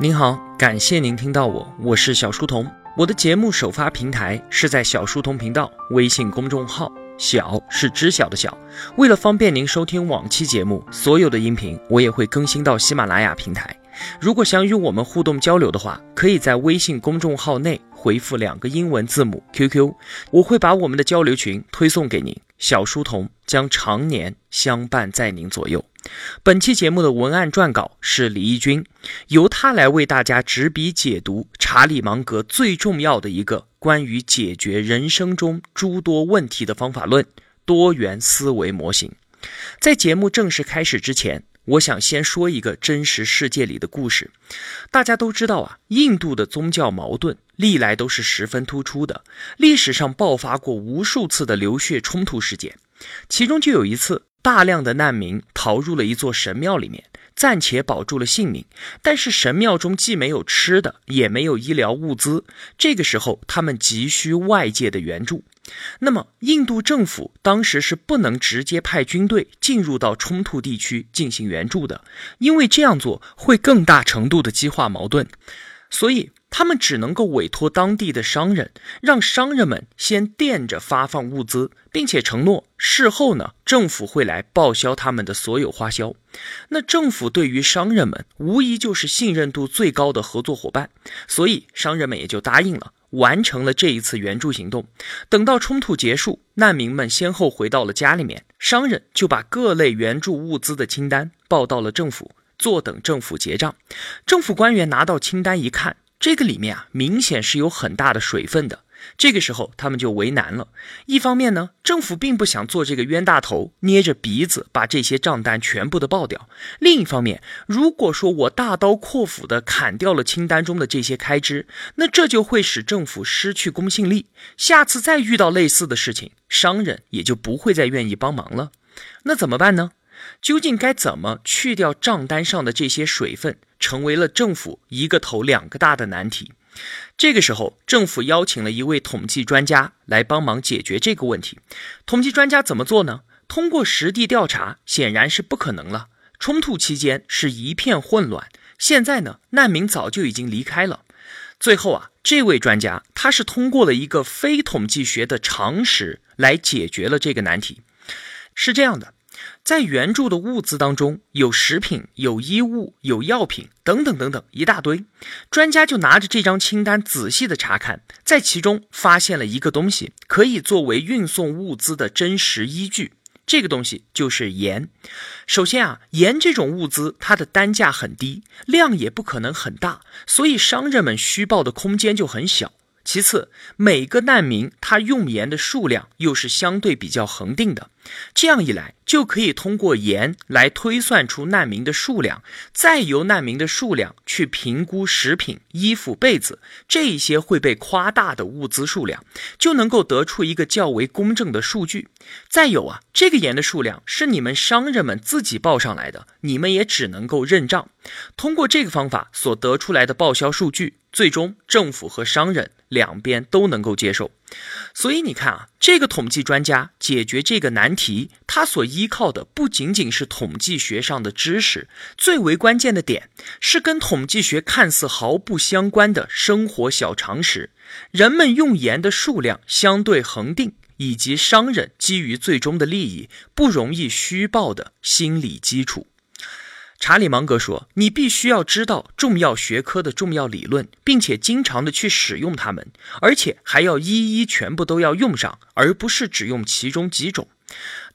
您好，感谢您听到我，我是小书童。我的节目首发平台是在小书童频道微信公众号，小是知晓的小。为了方便您收听往期节目，所有的音频我也会更新到喜马拉雅平台。如果想与我们互动交流的话，可以在微信公众号内回复两个英文字母 QQ，我会把我们的交流群推送给您。小书童将常年相伴在您左右。本期节目的文案撰稿是李义军，由他来为大家执笔解读查理芒格最重要的一个关于解决人生中诸多问题的方法论——多元思维模型。在节目正式开始之前，我想先说一个真实世界里的故事。大家都知道啊，印度的宗教矛盾历来都是十分突出的，历史上爆发过无数次的流血冲突事件，其中就有一次。大量的难民逃入了一座神庙里面，暂且保住了性命。但是神庙中既没有吃的，也没有医疗物资。这个时候，他们急需外界的援助。那么，印度政府当时是不能直接派军队进入到冲突地区进行援助的，因为这样做会更大程度的激化矛盾。所以。他们只能够委托当地的商人，让商人们先垫着发放物资，并且承诺事后呢，政府会来报销他们的所有花销。那政府对于商人们无疑就是信任度最高的合作伙伴，所以商人们也就答应了，完成了这一次援助行动。等到冲突结束，难民们先后回到了家里面，商人就把各类援助物资的清单报到了政府，坐等政府结账。政府官员拿到清单一看。这个里面啊，明显是有很大的水分的。这个时候，他们就为难了。一方面呢，政府并不想做这个冤大头，捏着鼻子把这些账单全部的报掉；另一方面，如果说我大刀阔斧的砍掉了清单中的这些开支，那这就会使政府失去公信力。下次再遇到类似的事情，商人也就不会再愿意帮忙了。那怎么办呢？究竟该怎么去掉账单上的这些水分，成为了政府一个头两个大的难题。这个时候，政府邀请了一位统计专家来帮忙解决这个问题。统计专家怎么做呢？通过实地调查，显然是不可能了。冲突期间是一片混乱，现在呢，难民早就已经离开了。最后啊，这位专家他是通过了一个非统计学的常识来解决了这个难题。是这样的。在援助的物资当中，有食品、有衣物、有药品等等等等一大堆。专家就拿着这张清单仔细的查看，在其中发现了一个东西，可以作为运送物资的真实依据。这个东西就是盐。首先啊，盐这种物资它的单价很低，量也不可能很大，所以商人们虚报的空间就很小。其次，每个难民他用盐的数量又是相对比较恒定的，这样一来就可以通过盐来推算出难民的数量，再由难民的数量去评估食品、衣服、被子这些会被夸大的物资数量，就能够得出一个较为公正的数据。再有啊，这个盐的数量是你们商人们自己报上来的，你们也只能够认账。通过这个方法所得出来的报销数据。最终，政府和商人两边都能够接受，所以你看啊，这个统计专家解决这个难题，他所依靠的不仅仅是统计学上的知识，最为关键的点是跟统计学看似毫不相关的生活小常识：人们用盐的数量相对恒定，以及商人基于最终的利益不容易虚报的心理基础。查理芒格说：“你必须要知道重要学科的重要理论，并且经常的去使用它们，而且还要一一全部都要用上，而不是只用其中几种。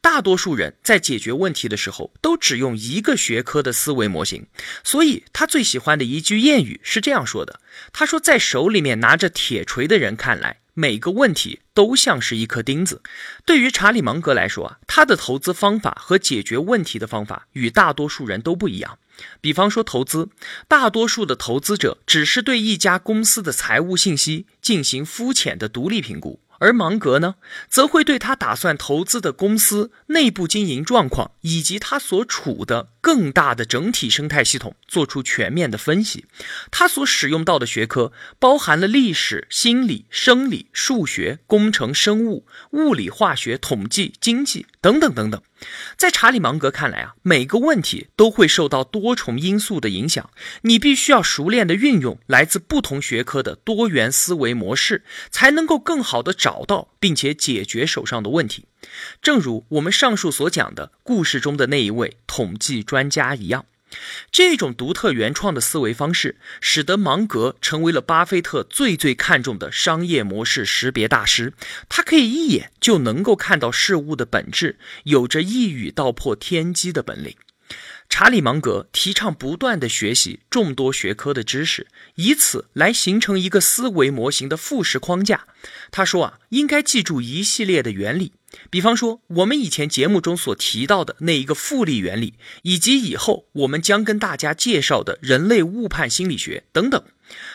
大多数人在解决问题的时候，都只用一个学科的思维模型。所以他最喜欢的一句谚语是这样说的：他说，在手里面拿着铁锤的人看来。”每个问题都像是一颗钉子。对于查理芒格来说啊，他的投资方法和解决问题的方法与大多数人都不一样。比方说投资，大多数的投资者只是对一家公司的财务信息进行肤浅的独立评估，而芒格呢，则会对他打算投资的公司内部经营状况以及他所处的更大的整体生态系统做出全面的分析。他所使用到的学科包含了历史、心理、生理、数学、工程、生物、物理、化学、统计、经济等等等等。在查理芒格看来啊，每个问题都会受到多重因素的影响，你必须要熟练的运用来自不同学科的多元思维模式，才能够更好的找到并且解决手上的问题。正如我们上述所讲的故事中的那一位统计专家一样。这种独特原创的思维方式，使得芒格成为了巴菲特最最看重的商业模式识别大师。他可以一眼就能够看到事物的本质，有着一语道破天机的本领。查理芒格提倡不断的学习众多学科的知识，以此来形成一个思维模型的复式框架。他说啊，应该记住一系列的原理。比方说，我们以前节目中所提到的那一个复利原理，以及以后我们将跟大家介绍的人类误判心理学等等。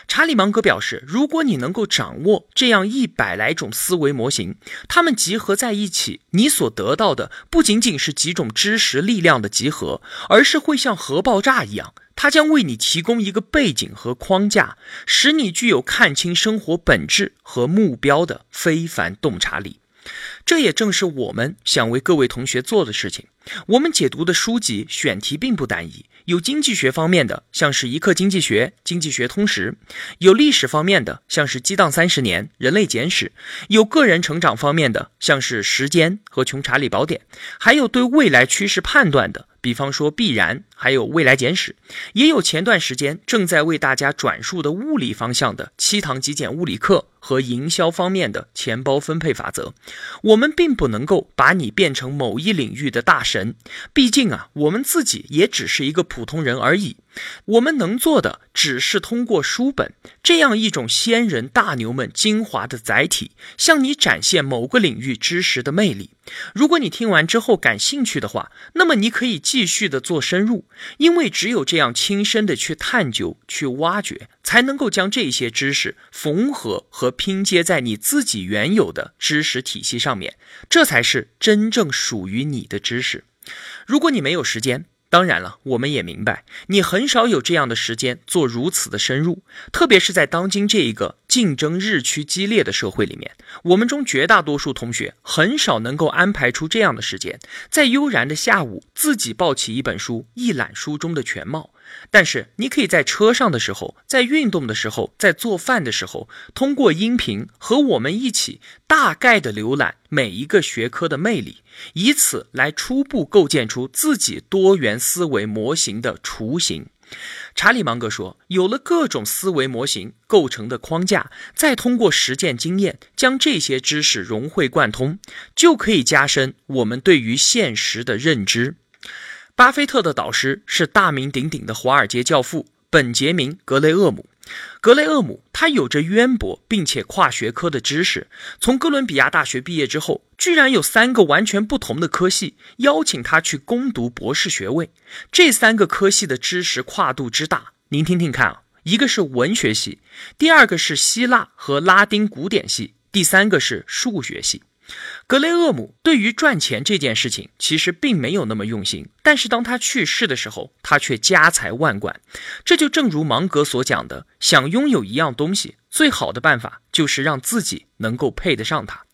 查理芒格表示，如果你能够掌握这样一百来种思维模型，它们集合在一起，你所得到的不仅仅是几种知识力量的集合，而是会像核爆炸一样，它将为你提供一个背景和框架，使你具有看清生活本质和目标的非凡洞察力。这也正是我们想为各位同学做的事情。我们解读的书籍选题并不单一，有经济学方面的，像是一课经济学、经济学通识；有历史方面的，像是激荡三十年、人类简史；有个人成长方面的，像是时间和穷查理宝典；还有对未来趋势判断的。比方说必然，还有未来简史，也有前段时间正在为大家转述的物理方向的七堂极简物理课和营销方面的钱包分配法则。我们并不能够把你变成某一领域的大神，毕竟啊，我们自己也只是一个普通人而已。我们能做的，只是通过书本这样一种先人大牛们精华的载体，向你展现某个领域知识的魅力。如果你听完之后感兴趣的话，那么你可以继续的做深入，因为只有这样亲身的去探究、去挖掘，才能够将这些知识缝合和拼接在你自己原有的知识体系上面，这才是真正属于你的知识。如果你没有时间，当然了，我们也明白，你很少有这样的时间做如此的深入，特别是在当今这一个竞争日趋激烈的社会里面，我们中绝大多数同学很少能够安排出这样的时间，在悠然的下午自己抱起一本书，一览书中的全貌。但是，你可以在车上的时候，在运动的时候，在做饭的时候，通过音频和我们一起大概的浏览每一个学科的魅力，以此来初步构建出自己多元思维模型的雏形。查理芒格说：“有了各种思维模型构成的框架，再通过实践经验将这些知识融会贯通，就可以加深我们对于现实的认知。”巴菲特的导师是大名鼎鼎的华尔街教父本杰明·格雷厄姆。格雷厄姆他有着渊博并且跨学科的知识。从哥伦比亚大学毕业之后，居然有三个完全不同的科系邀请他去攻读博士学位。这三个科系的知识跨度之大，您听听看啊！一个是文学系，第二个是希腊和拉丁古典系，第三个是数学系。格雷厄姆对于赚钱这件事情其实并没有那么用心，但是当他去世的时候，他却家财万贯。这就正如芒格所讲的，想拥有一样东西，最好的办法就是让自己能够配得上它。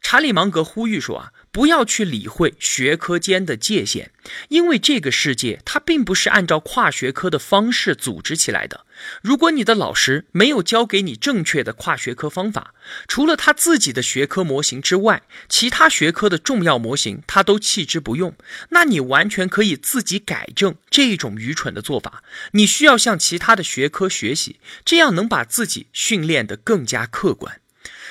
查理芒格呼吁说啊。不要去理会学科间的界限，因为这个世界它并不是按照跨学科的方式组织起来的。如果你的老师没有教给你正确的跨学科方法，除了他自己的学科模型之外，其他学科的重要模型他都弃之不用，那你完全可以自己改正这种愚蠢的做法。你需要向其他的学科学习，这样能把自己训练得更加客观。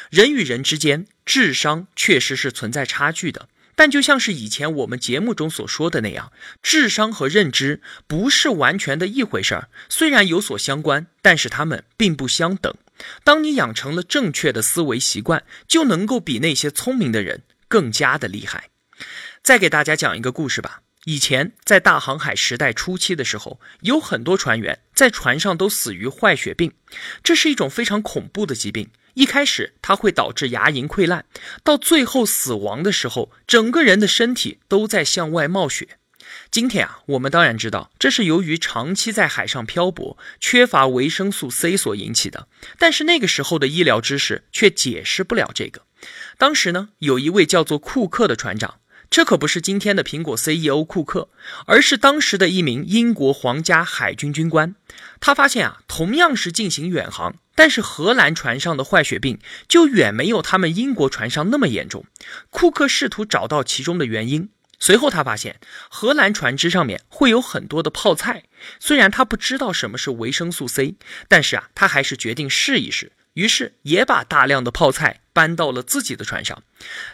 人与人之间智商确实是存在差距的，但就像是以前我们节目中所说的那样，智商和认知不是完全的一回事儿。虽然有所相关，但是他们并不相等。当你养成了正确的思维习惯，就能够比那些聪明的人更加的厉害。再给大家讲一个故事吧。以前在大航海时代初期的时候，有很多船员在船上都死于坏血病，这是一种非常恐怖的疾病。一开始，它会导致牙龈溃烂，到最后死亡的时候，整个人的身体都在向外冒血。今天啊，我们当然知道这是由于长期在海上漂泊，缺乏维生素 C 所引起的。但是那个时候的医疗知识却解释不了这个。当时呢，有一位叫做库克的船长，这可不是今天的苹果 CEO 库克，而是当时的一名英国皇家海军军官。他发现啊，同样是进行远航，但是荷兰船上的坏血病就远没有他们英国船上那么严重。库克试图找到其中的原因。随后，他发现荷兰船只上面会有很多的泡菜。虽然他不知道什么是维生素 C，但是啊，他还是决定试一试。于是，也把大量的泡菜搬到了自己的船上。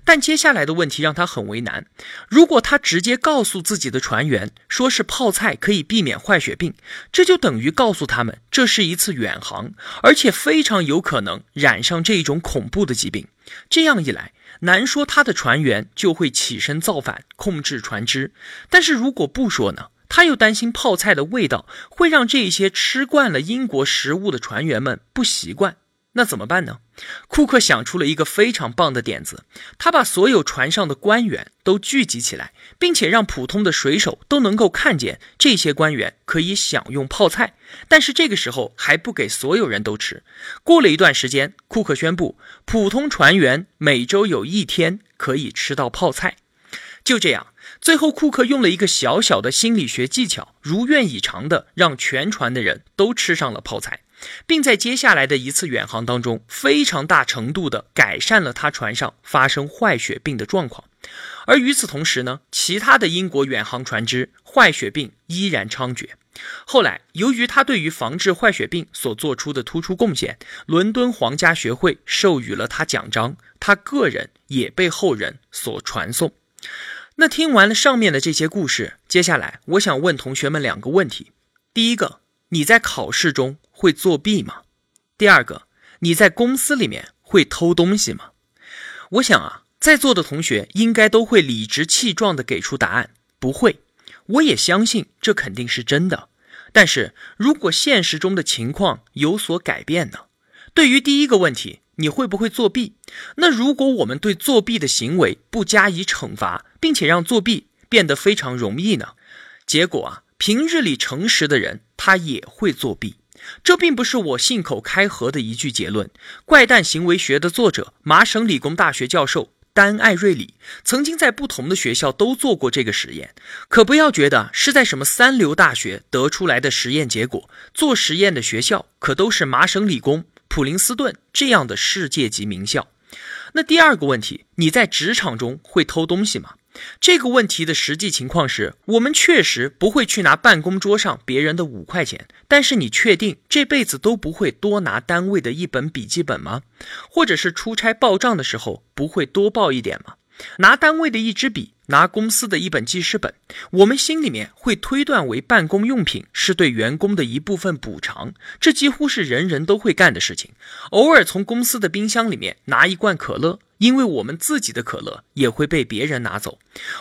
但接下来的问题让他很为难：如果他直接告诉自己的船员，说是泡菜可以避免坏血病，这就等于告诉他们这是一次远航，而且非常有可能染上这一种恐怖的疾病。这样一来，难说他的船员就会起身造反，控制船只。但是如果不说呢？他又担心泡菜的味道会让这些吃惯了英国食物的船员们不习惯。那怎么办呢？库克想出了一个非常棒的点子，他把所有船上的官员都聚集起来，并且让普通的水手都能够看见这些官员可以享用泡菜，但是这个时候还不给所有人都吃。过了一段时间，库克宣布，普通船员每周有一天可以吃到泡菜。就这样，最后库克用了一个小小的心理学技巧，如愿以偿的让全船的人都吃上了泡菜。并在接下来的一次远航当中，非常大程度地改善了他船上发生坏血病的状况。而与此同时呢，其他的英国远航船只坏血病依然猖獗。后来，由于他对于防治坏血病所做出的突出贡献，伦敦皇家学会授予了他奖章，他个人也被后人所传颂。那听完了上面的这些故事，接下来我想问同学们两个问题：第一个，你在考试中？会作弊吗？第二个，你在公司里面会偷东西吗？我想啊，在座的同学应该都会理直气壮地给出答案，不会。我也相信这肯定是真的。但是如果现实中的情况有所改变呢？对于第一个问题，你会不会作弊？那如果我们对作弊的行为不加以惩罚，并且让作弊变得非常容易呢？结果啊，平日里诚实的人他也会作弊。这并不是我信口开河的一句结论。怪诞行为学的作者、麻省理工大学教授丹·艾瑞里曾经在不同的学校都做过这个实验。可不要觉得是在什么三流大学得出来的实验结果，做实验的学校可都是麻省理工、普林斯顿这样的世界级名校。那第二个问题，你在职场中会偷东西吗？这个问题的实际情况是，我们确实不会去拿办公桌上别人的五块钱，但是你确定这辈子都不会多拿单位的一本笔记本吗？或者是出差报账的时候不会多报一点吗？拿单位的一支笔，拿公司的一本记事本，我们心里面会推断为办公用品是对员工的一部分补偿，这几乎是人人都会干的事情。偶尔从公司的冰箱里面拿一罐可乐。因为我们自己的可乐也会被别人拿走，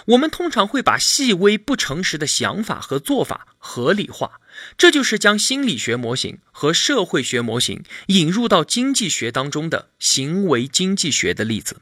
我们通常会把细微不诚实的想法和做法合理化，这就是将心理学模型和社会学模型引入到经济学当中的行为经济学的例子。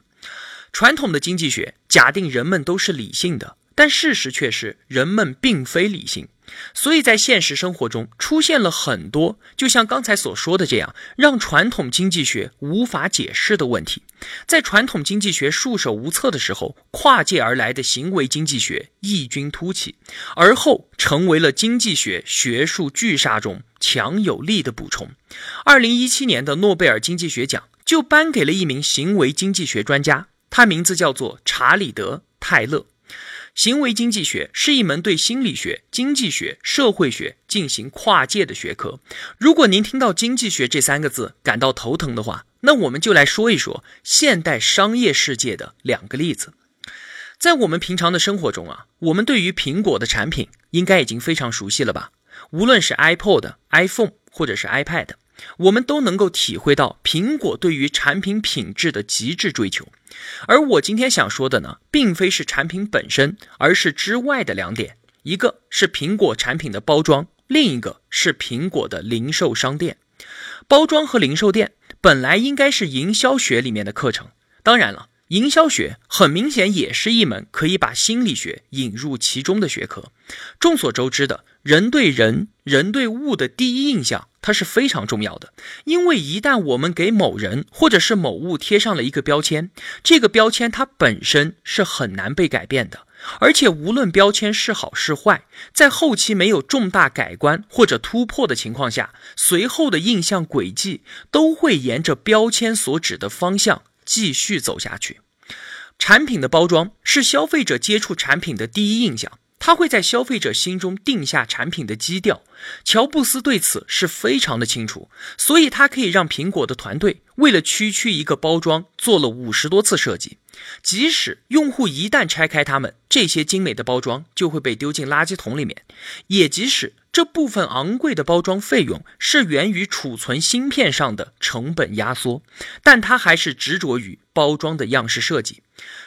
传统的经济学假定人们都是理性的，但事实却是人们并非理性。所以在现实生活中出现了很多，就像刚才所说的这样，让传统经济学无法解释的问题。在传统经济学束手无策的时候，跨界而来的行为经济学异军突起，而后成为了经济学学术巨鲨中强有力的补充。二零一七年的诺贝尔经济学奖就颁给了一名行为经济学专家，他名字叫做查理德·泰勒。行为经济学是一门对心理学、经济学、社会学进行跨界的学科。如果您听到“经济学”这三个字感到头疼的话，那我们就来说一说现代商业世界的两个例子。在我们平常的生活中啊，我们对于苹果的产品应该已经非常熟悉了吧？无论是 iPod、iPhone 或者是 iPad。我们都能够体会到苹果对于产品品质的极致追求，而我今天想说的呢，并非是产品本身，而是之外的两点：一个是苹果产品的包装，另一个是苹果的零售商店。包装和零售店本来应该是营销学里面的课程，当然了，营销学很明显也是一门可以把心理学引入其中的学科。众所周知的，人对人、人对物的第一印象，它是非常重要的。因为一旦我们给某人或者是某物贴上了一个标签，这个标签它本身是很难被改变的。而且，无论标签是好是坏，在后期没有重大改观或者突破的情况下，随后的印象轨迹都会沿着标签所指的方向。继续走下去，产品的包装是消费者接触产品的第一印象，它会在消费者心中定下产品的基调。乔布斯对此是非常的清楚，所以他可以让苹果的团队为了区区一个包装做了五十多次设计，即使用户一旦拆开它们，这些精美的包装就会被丢进垃圾桶里面，也即使。这部分昂贵的包装费用是源于储存芯片上的成本压缩，但他还是执着于包装的样式设计。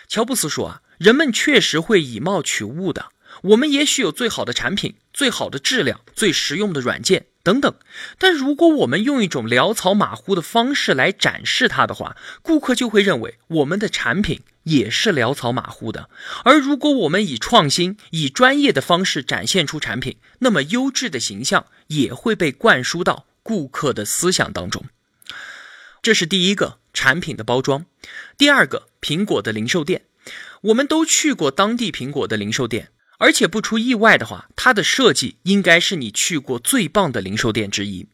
乔布斯说：“啊，人们确实会以貌取物的。我们也许有最好的产品、最好的质量、最实用的软件等等，但如果我们用一种潦草马虎的方式来展示它的话，顾客就会认为我们的产品。”也是潦草马虎的，而如果我们以创新、以专业的方式展现出产品，那么优质的形象也会被灌输到顾客的思想当中。这是第一个产品的包装。第二个，苹果的零售店，我们都去过当地苹果的零售店。而且不出意外的话，它的设计应该是你去过最棒的零售店之一。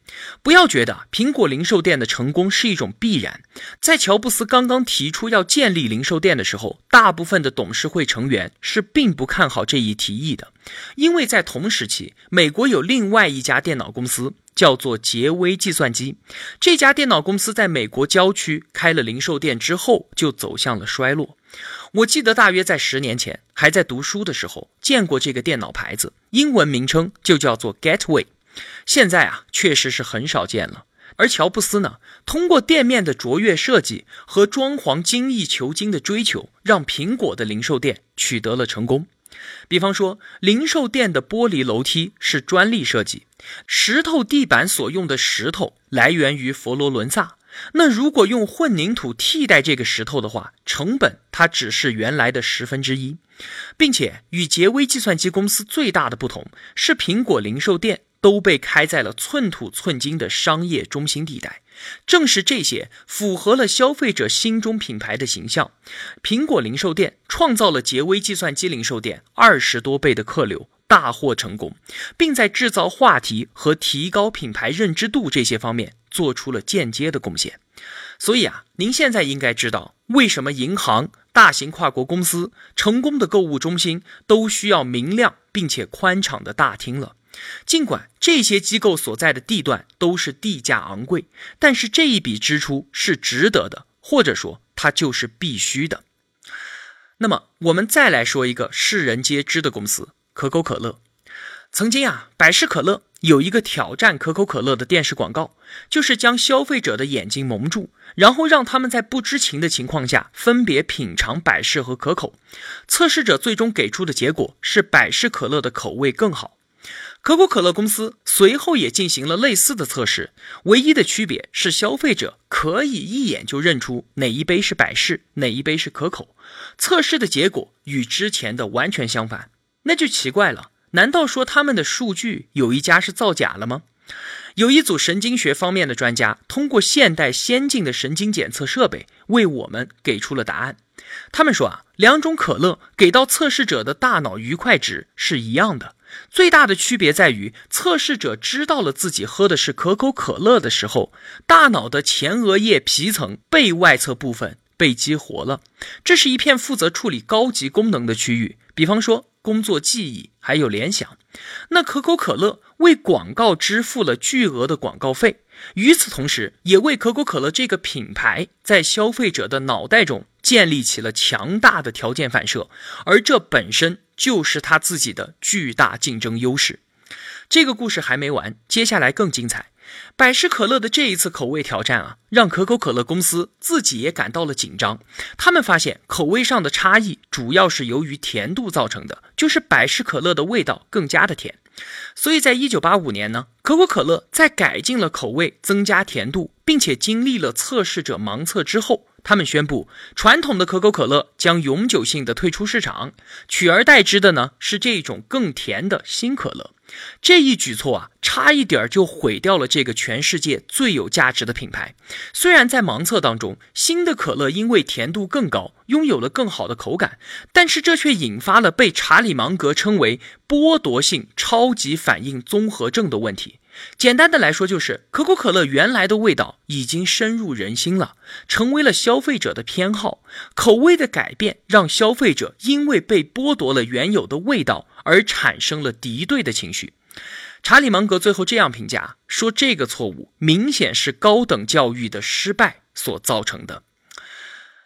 不要觉得苹果零售店的成功是一种必然。在乔布斯刚刚提出要建立零售店的时候，大部分的董事会成员是并不看好这一提议的，因为在同时期，美国有另外一家电脑公司叫做杰威计算机。这家电脑公司在美国郊区开了零售店之后，就走向了衰落。我记得大约在十年前，还在读书的时候见过这个电脑牌子，英文名称就叫做 Gateway。现在啊，确实是很少见了。而乔布斯呢，通过店面的卓越设计和装潢精益求精的追求，让苹果的零售店取得了成功。比方说，零售店的玻璃楼梯是专利设计，石头地板所用的石头来源于佛罗伦萨。那如果用混凝土替代这个石头的话，成本它只是原来的十分之一，并且与杰威计算机公司最大的不同是，苹果零售店都被开在了寸土寸金的商业中心地带。正是这些符合了消费者心中品牌的形象，苹果零售店创造了杰威计算机零售店二十多倍的客流。大获成功，并在制造话题和提高品牌认知度这些方面做出了间接的贡献。所以啊，您现在应该知道为什么银行、大型跨国公司、成功的购物中心都需要明亮并且宽敞的大厅了。尽管这些机构所在的地段都是地价昂贵，但是这一笔支出是值得的，或者说它就是必须的。那么，我们再来说一个世人皆知的公司。可口可乐，曾经啊，百事可乐有一个挑战可口可乐的电视广告，就是将消费者的眼睛蒙住，然后让他们在不知情的情况下分别品尝百事和可口。测试者最终给出的结果是百事可乐的口味更好。可口可乐公司随后也进行了类似的测试，唯一的区别是消费者可以一眼就认出哪一杯是百事，哪一杯是可口。测试的结果与之前的完全相反。那就奇怪了，难道说他们的数据有一家是造假了吗？有一组神经学方面的专家通过现代先进的神经检测设备为我们给出了答案。他们说啊，两种可乐给到测试者的大脑愉快值是一样的，最大的区别在于测试者知道了自己喝的是可口可乐的时候，大脑的前额叶皮层背外侧部分被激活了，这是一片负责处理高级功能的区域，比方说。工作记忆还有联想，那可口可乐为广告支付了巨额的广告费，与此同时，也为可口可乐这个品牌在消费者的脑袋中建立起了强大的条件反射，而这本身就是他自己的巨大竞争优势。这个故事还没完，接下来更精彩。百事可乐的这一次口味挑战啊，让可口可乐公司自己也感到了紧张。他们发现口味上的差异主要是由于甜度造成的，就是百事可乐的味道更加的甜。所以在一九八五年呢，可口可乐在改进了口味、增加甜度，并且经历了测试者盲测之后，他们宣布传统的可口可乐将永久性的退出市场，取而代之的呢是这种更甜的新可乐。这一举措啊，差一点就毁掉了这个全世界最有价值的品牌。虽然在盲测当中，新的可乐因为甜度更高，拥有了更好的口感，但是这却引发了被查理芒格称为剥夺性超级反应综合症的问题。简单的来说，就是可口可乐原来的味道已经深入人心了，成为了消费者的偏好。口味的改变让消费者因为被剥夺了原有的味道而产生了敌对的情绪。查理芒格最后这样评价说：“这个错误明显是高等教育的失败所造成的。”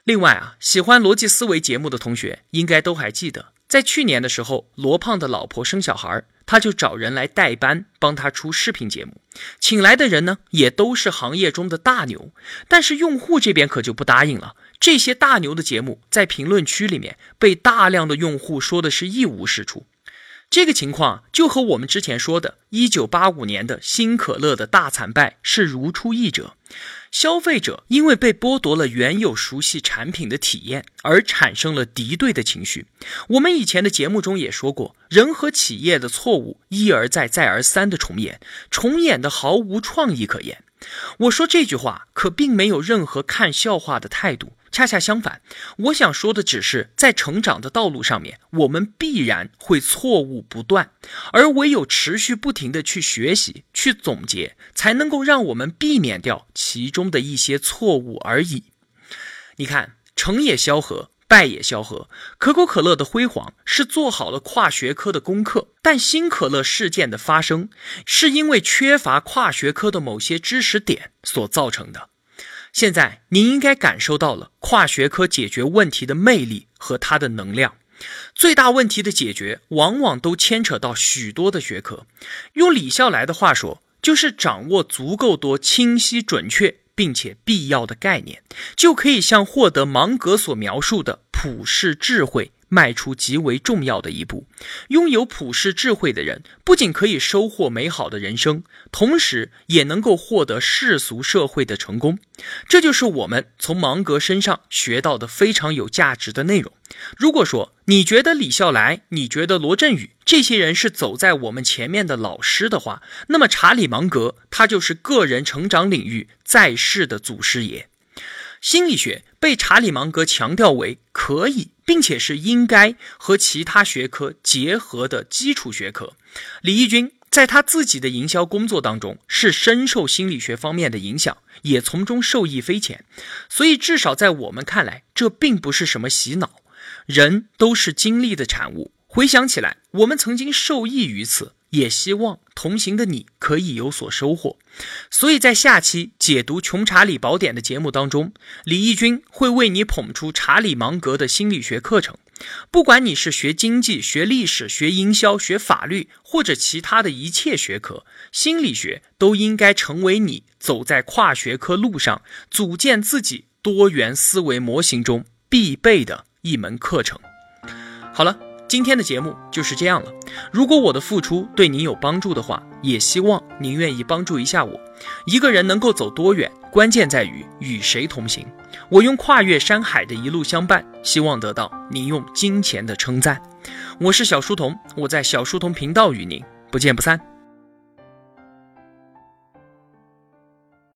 另外啊，喜欢逻辑思维节目的同学应该都还记得。在去年的时候，罗胖的老婆生小孩，他就找人来代班帮他出视频节目，请来的人呢也都是行业中的大牛，但是用户这边可就不答应了。这些大牛的节目在评论区里面被大量的用户说的是一无是处，这个情况就和我们之前说的1985年的新可乐的大惨败是如出一辙。消费者因为被剥夺了原有熟悉产品的体验，而产生了敌对的情绪。我们以前的节目中也说过，人和企业的错误一而再、再而三的重演，重演的毫无创意可言。我说这句话，可并没有任何看笑话的态度。恰恰相反，我想说的只是，在成长的道路上面，我们必然会错误不断，而唯有持续不停的去学习、去总结，才能够让我们避免掉其中的一些错误而已。你看，成也萧何，败也萧何。可口可乐的辉煌是做好了跨学科的功课，但新可乐事件的发生，是因为缺乏跨学科的某些知识点所造成的。现在您应该感受到了跨学科解决问题的魅力和它的能量。最大问题的解决，往往都牵扯到许多的学科。用李笑来的话说，就是掌握足够多清晰、准确并且必要的概念，就可以像获得芒格所描述的普世智慧。迈出极为重要的一步。拥有普世智慧的人，不仅可以收获美好的人生，同时也能够获得世俗社会的成功。这就是我们从芒格身上学到的非常有价值的内容。如果说你觉得李笑来，你觉得罗振宇这些人是走在我们前面的老师的话，那么查理芒格他就是个人成长领域在世的祖师爷。心理学被查理芒格强调为可以，并且是应该和其他学科结合的基础学科。李义军在他自己的营销工作当中是深受心理学方面的影响，也从中受益匪浅。所以，至少在我们看来，这并不是什么洗脑。人都是经历的产物，回想起来，我们曾经受益于此。也希望同行的你可以有所收获，所以在下期解读《穷查理宝典》的节目当中，李义军会为你捧出查理芒格的心理学课程。不管你是学经济、学历史、学营销、学法律，或者其他的一切学科，心理学都应该成为你走在跨学科路上、组建自己多元思维模型中必备的一门课程。好了。今天的节目就是这样了。如果我的付出对您有帮助的话，也希望您愿意帮助一下我。一个人能够走多远，关键在于与谁同行。我用跨越山海的一路相伴，希望得到您用金钱的称赞。我是小书童，我在小书童频道与您不见不散。